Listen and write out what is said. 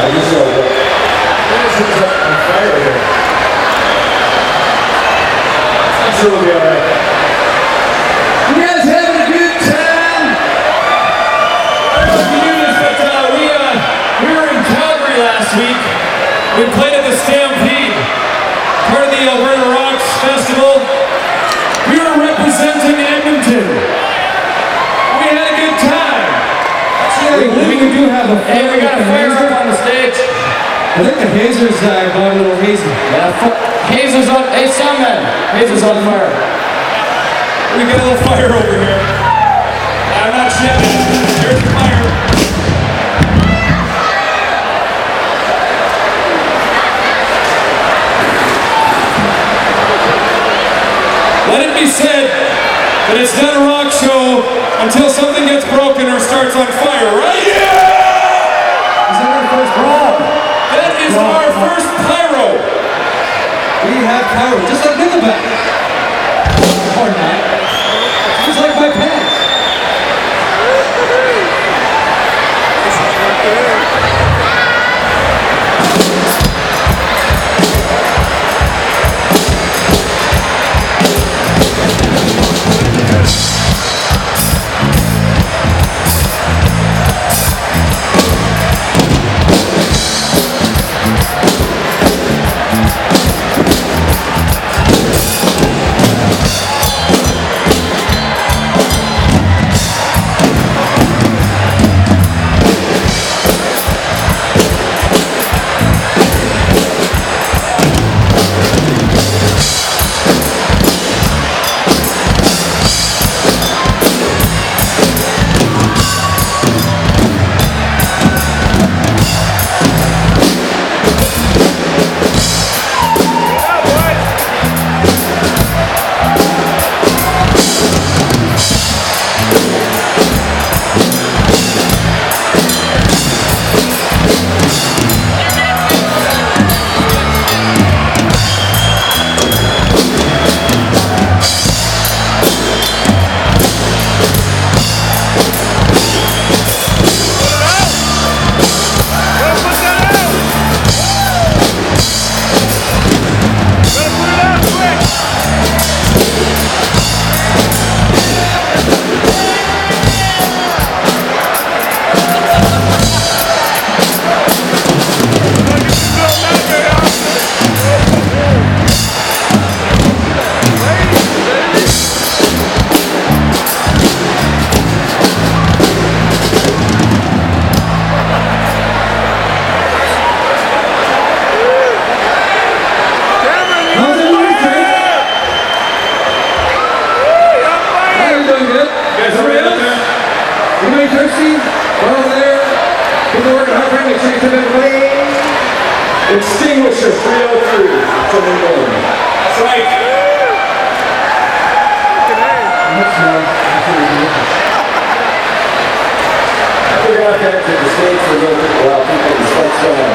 You guys having a good time? We, were in Calgary last week. We played at the Stampede, for the Alberta Rocks Festival. We were representing Edmonton. We had a good time. We, do have a. And we got a fire up on I think the hazers uh, got a little hazy. Yeah, fu- Hazer's on. Hey, Sunman. Hazer's on fire. We got a little fire over here. I'm not shitting. There's the fire. Let it be said that it's not a rock show until something Have just like Nickelback. Or not. Just like my pants. Extinguisher 303. Something going. That's right. We're gonna the stage for a little bit while people discuss going